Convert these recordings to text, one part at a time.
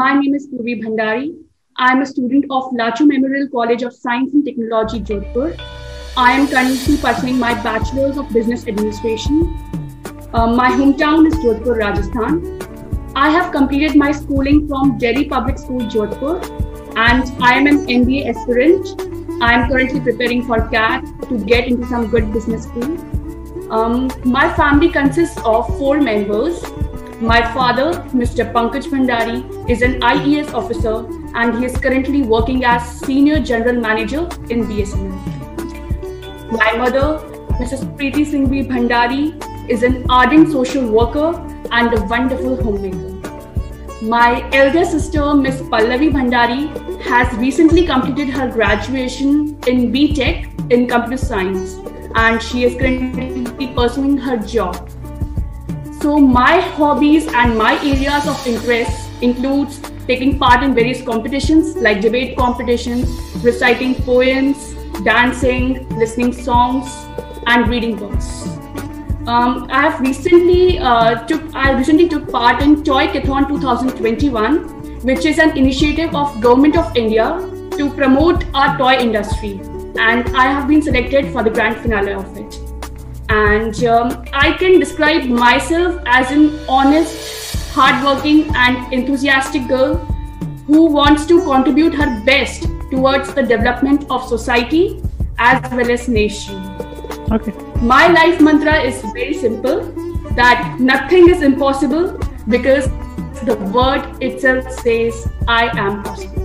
my name is Poorvi Bhandari. I am a student of Lachoo Memorial College of Science and Technology, Jodhpur. I am currently pursuing my Bachelor's of Business Administration. Uh, my hometown is Jodhpur, Rajasthan. I have completed my schooling from Delhi Public School, Jodhpur, and I am an MBA aspirant. I am currently preparing for CAT to get into some good business school. Um, my family consists of four members. My father, Mr. Pankaj Bhandari, is an IES officer and he is currently working as Senior General Manager in BSNL. My mother, Mrs. Preeti Singhvi Bhandari, is an ardent social worker and a wonderful homemaker. My elder sister, Ms. Pallavi Bhandari, has recently completed her graduation in BTech in computer science and she is currently pursuing her job. So my hobbies and my areas of interest includes taking part in various competitions like debate competitions, reciting poems, dancing, listening songs, and reading books. Um, I have recently uh, took I recently took part in Toycathon 2021, which is an initiative of Government of India to promote our toy industry and I have been selected for the grand finale of it. And um, I can describe myself as an honest, hardworking, and enthusiastic girl who wants to contribute her best towards the development of society as well as nation. Okay. My life mantra is very simple that nothing is impossible because the word itself says, I am possible.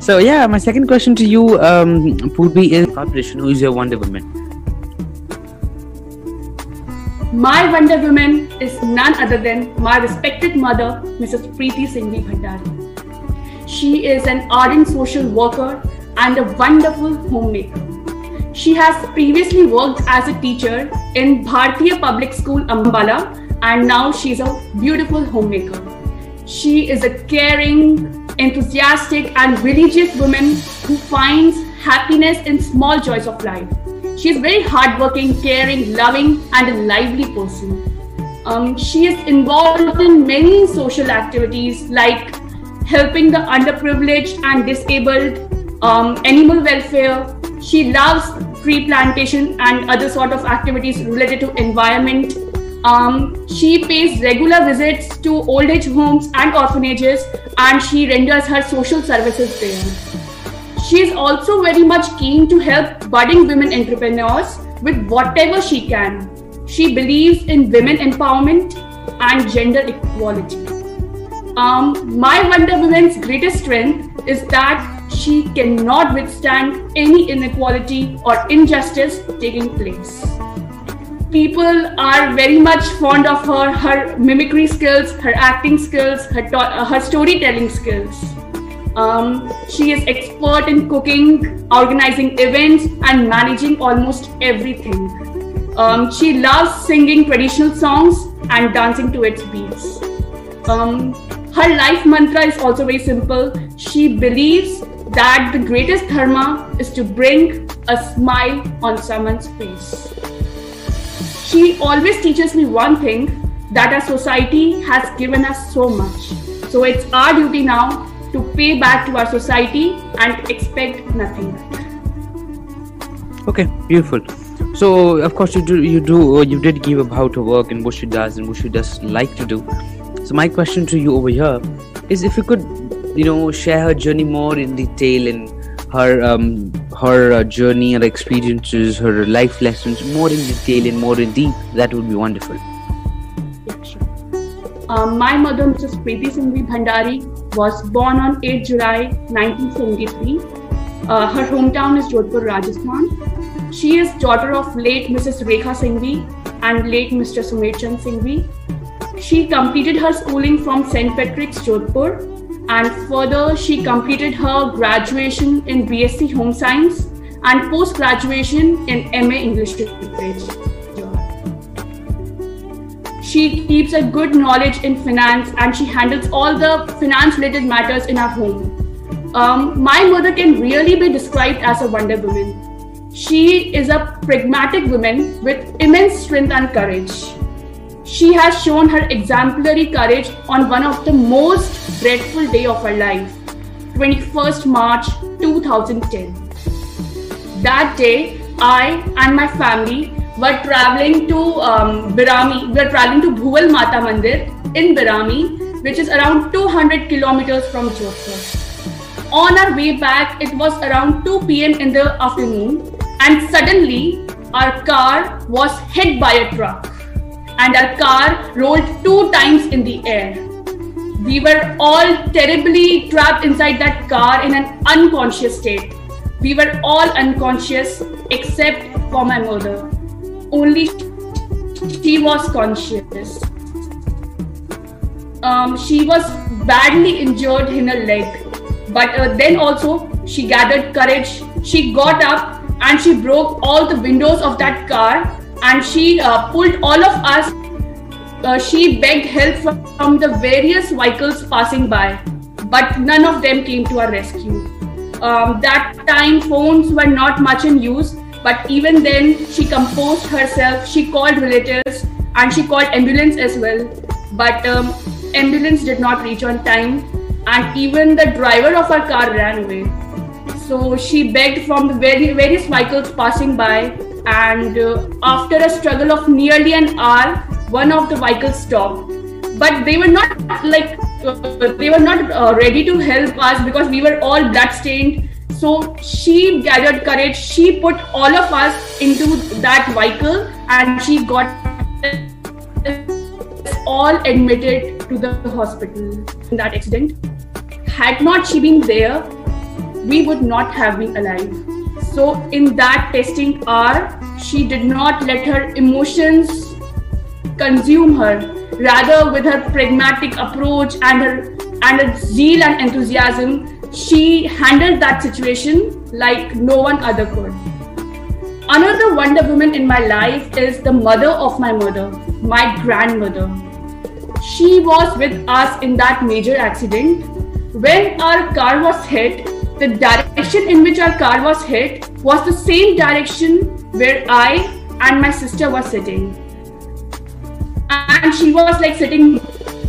So yeah, my second question to you, um, Poorvi, is competition. Who is your Wonder Woman? My Wonder Woman is none other than my respected mother, Mrs. Preeti Singhvi Bhandari. She is an ardent social worker and a wonderful homemaker. She has previously worked as a teacher in Bhartiya Public School Ambala and now she is a beautiful homemaker. She is a caring, enthusiastic, and religious woman who finds happiness in small joys of life. She is very hardworking, caring, loving, and a lively person. Um, she is involved in many social activities like helping the underprivileged and disabled, um, animal welfare. She loves tree plantation and other sort of activities related to environment um, she pays regular visits to old age homes and orphanages and she renders her social services there. She is also very much keen to help budding women entrepreneurs with whatever she can. She believes in women empowerment and gender equality. Um, my Wonder Woman's greatest strength is that she cannot withstand any inequality or injustice taking place people are very much fond of her, her mimicry skills, her acting skills, her, to- her storytelling skills. Um, she is expert in cooking, organizing events, and managing almost everything. Um, she loves singing traditional songs and dancing to its beats. Um, her life mantra is also very simple. She believes that the greatest dharma is to bring a smile on someone's face she always teaches me one thing that our society has given us so much. So it's our duty now to pay back to our society and expect nothing back. Okay, beautiful. So of course you do you do you did give about her work and what she does and what she does like to do. So my question to you over here is if you could you know share her journey more in detail and her um, her uh, journey, her experiences, her life lessons more in detail and more in deep, that would be wonderful. Yeah, sure. Um, my mother, Mrs. Preeti Singhvi Bhandari, was born on 8 July 1973. Uh, her hometown is Jodhpur, Rajasthan. She is daughter of late Mrs. Rekha Singhvi and late Mr. Sumerchand Singhvi. She completed her schooling from St. Patrick's, Jodhpur, and further she completed her graduation in BSc Home Science and post graduation in MA English Literature. She keeps a good knowledge in finance and she handles all the finance related matters in our home. Um, my mother can really be described as a Wonder Woman. She is a pragmatic woman with immense strength and courage. she has shown her exemplary courage on one of the most dreadful day of her life, 21st March 2010. That day, I and my family were traveling to um, Birami. We were traveling to Bhuval Mata Mandir in Birami, which is around 200 kilometers from Jodhpur. On our way back, it was around 2 p.m. in the afternoon, and suddenly our car was hit by a truck and our car rolled two times in the air. We were all terribly trapped inside that car in an unconscious state. We were all unconscious except for my mother. Only she was conscious. Um, she was badly injured in her leg, but uh, then also she gathered courage. She got up and she broke all the windows of that car and she uh, pulled all of us. Uh, she begged help from, the various vehicles passing by, but none of them came to our rescue. Um, that time, phones were not much in use, but even then, she composed herself. She called relatives and she called ambulance as well. But um, ambulance did not reach on time, and even the driver of her car ran away. So she begged from the very, various vehicles passing by, and uh, after a struggle of nearly an hour, one of the vehicles stopped. But they were not like uh, they were not uh, ready to help us because we were all bloodstained. So she gathered courage. She put all of us into that vehicle, and she got all admitted to the hospital in that accident. Had not she been there, we would not have been alive. So, in that testing hour, she did not let her emotions consume her. Rather, with her pragmatic approach and her and her zeal and enthusiasm, she handled that situation like no one other could. Another Wonder Woman in my life is the mother of my mother, my grandmother. She was with us in that major accident. When our car was hit, the direction in which our car was hit was the same direction where I and my sister were sitting. And she was like sitting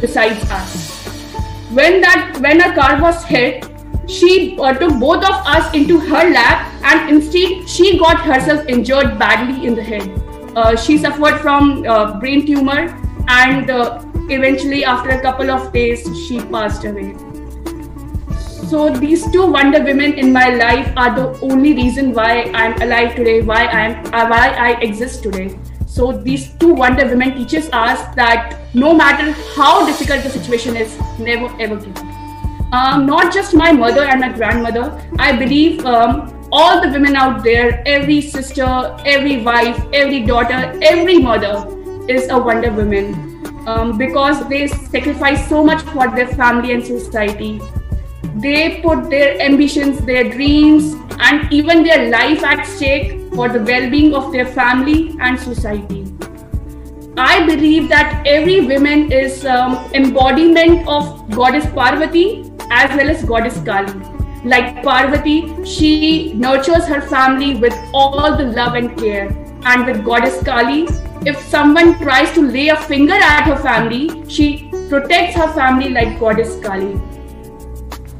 beside us. When that when our car was hit, she uh, took both of us into her lap and instead she got herself injured badly in the head. Uh, she suffered from uh, brain tumor and uh, eventually after a couple of days she passed away. So these two Wonder Women in my life are the only reason why I'm alive today, why I'm why I exist today. So these two Wonder Women teaches us that no matter how difficult the situation is, never ever give up. Um, not just my mother and my grandmother. I believe um, all the women out there, every sister, every wife, every daughter, every mother is a Wonder Woman um, because they sacrifice so much for their family and society. They put their ambitions, their dreams, and even their life at stake for the well being of their family and society. I believe that every woman is um, embodiment of Goddess Parvati as well as Goddess Kali. Like Parvati, she nurtures her family with all the love and care. And with Goddess Kali, if someone tries to lay a finger at her family, she protects her family like Goddess Kali.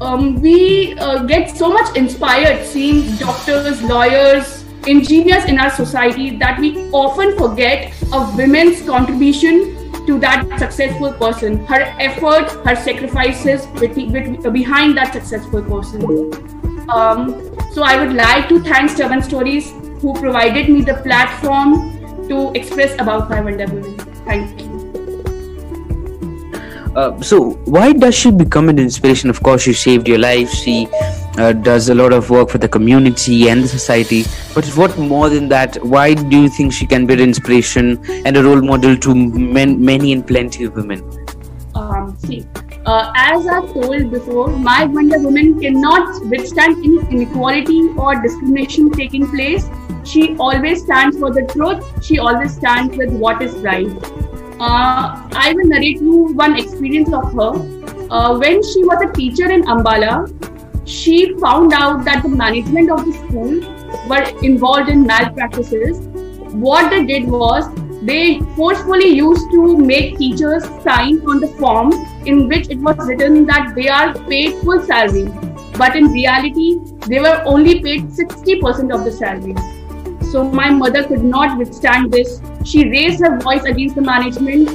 Um, we uh, get so much inspired seeing doctors, lawyers, engineers in our society that we often forget a women's contribution to that successful person, her efforts, her sacrifices behind that successful person. Um, so I would like to thank Stubborn Stories who provided me the platform to express about my Woman. Thank you. Uh, so why does she become an inspiration of course she saved your life she uh, does a lot of work for the community and the society. But what more than that why do you think she can be an inspiration and a role model to men, many and plenty of women? Um, see uh, as I've told before my wonder woman cannot withstand any inequality or discrimination taking place. She always stands for the truth. She always stands with what is right. Uh, I will narrate you one experience of her. Uh, when she was a teacher in Ambala, she found out that the management of the school were involved in malpractices. What they did was they forcefully used to make teachers sign on the form in which it was written that they are paid full salary. But in reality, they were only paid 60% of the salary. So my mother could not withstand this. She raised her voice against the management,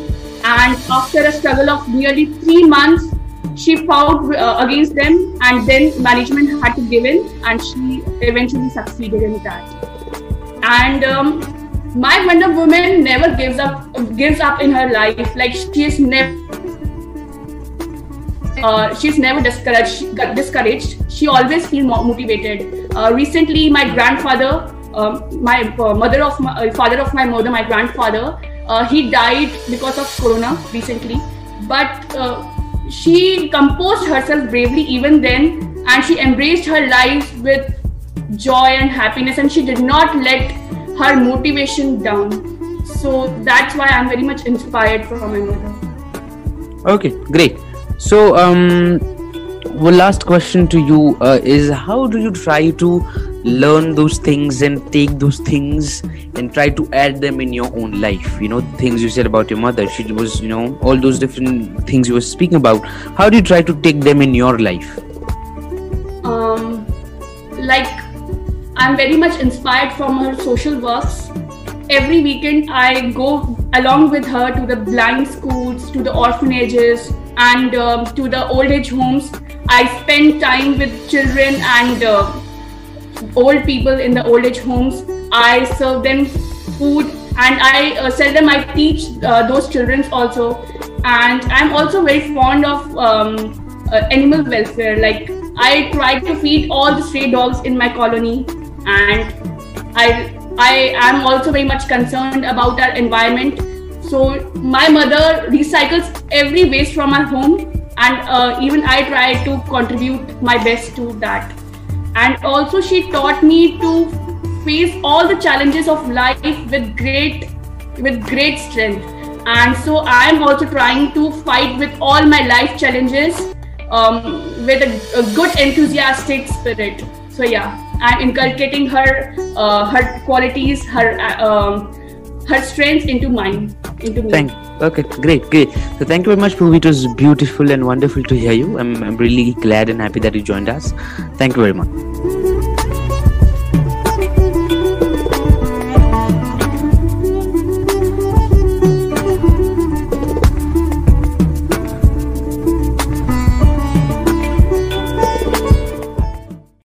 and after a struggle of nearly three months, she fought uh, against them, and then management had to give in, and she eventually succeeded in that. And um, my Wonder Woman never gives up gives up in her life. Like she is never uh, she's never discouraged. Discouraged. She always feels motivated. Uh, recently, my grandfather, um, my uh, mother of my uh, father of my mother, my grandfather, uh, he died because of corona recently. But she composed herself bravely even then, and she embraced her life with joy and happiness, and she did not let her motivation down. So that's why I'm very much inspired from my mother. Okay, great. So, um, one last question to you uh, is how do you try to learn those things and take those things and try to add them in your own life? You know, things you said about your mother, she was, you know, all those different things you were speaking about. How do you try to take them in your life? Um, like I'm very much inspired from her social works. Every weekend, I go along with her to the blind schools, to the orphanages, and um, to the old age homes. I spend time with children and uh, old people in the old age homes. I serve them food and I uh, sell them. I teach uh, those children also. And I'm also very fond of um, uh, animal welfare. Like I try to feed all the stray dogs in my colony and I I am also very much concerned about our environment. So my mother recycles every waste from our home, and uh, even I try to contribute my best to that. And also, she taught me to face all the challenges of life with great with great strength. And so I am also trying to fight with all my life challenges um, with a, a good enthusiastic spirit. So yeah. I'm inculcating her uh, her qualities, her uh, um, her strengths into mine, into me. Thank. Okay, great, great. So thank you very much, Pooh. It was beautiful and wonderful to hear you. I'm, I'm really glad and happy that you joined us. Thank you very much.